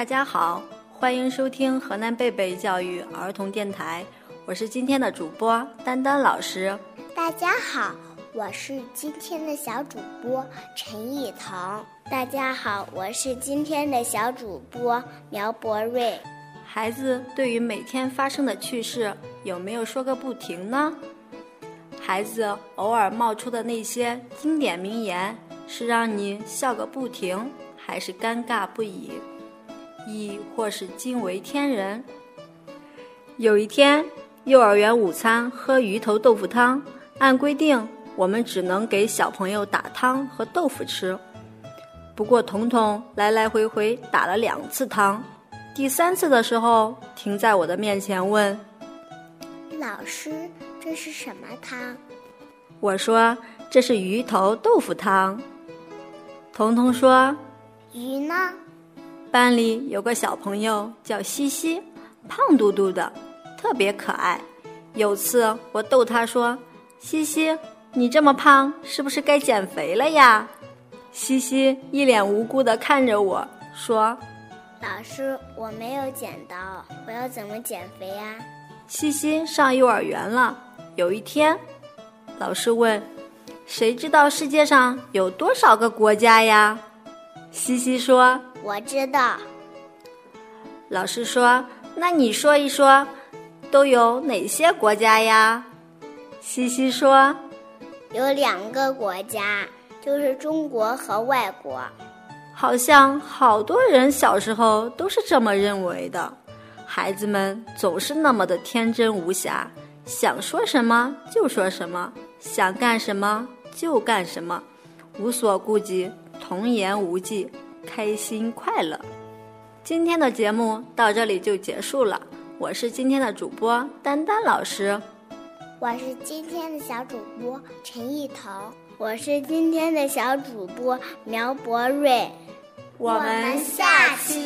大家好，欢迎收听河南贝贝教育儿童电台，我是今天的主播丹丹老师。大家好，我是今天的小主播陈艺彤。大家好，我是今天的小主播苗博瑞。孩子对于每天发生的趣事，有没有说个不停呢？孩子偶尔冒出的那些经典名言，是让你笑个不停，还是尴尬不已？亦或是惊为天人。有一天，幼儿园午餐喝鱼头豆腐汤，按规定我们只能给小朋友打汤和豆腐吃。不过，彤彤来来回回打了两次汤，第三次的时候，停在我的面前问：“老师，这是什么汤？”我说：“这是鱼头豆腐汤。”彤彤说：“鱼呢？”班里有个小朋友叫西西，胖嘟嘟的，特别可爱。有次我逗他说：“西西，你这么胖，是不是该减肥了呀？”西西一脸无辜的看着我说：“老师，我没有剪刀，我要怎么减肥呀？”西西上幼儿园了。有一天，老师问：“谁知道世界上有多少个国家呀？”西西说。我知道。老师说：“那你说一说，都有哪些国家呀？”西西说：“有两个国家，就是中国和外国。”好像好多人小时候都是这么认为的。孩子们总是那么的天真无瑕，想说什么就说什么，想干什么就干什么，无所顾忌，童言无忌。开心快乐，今天的节目到这里就结束了。我是今天的主播丹丹老师，我是今天的小主播陈艺彤，我是今天的小主播苗博瑞。我们下期见。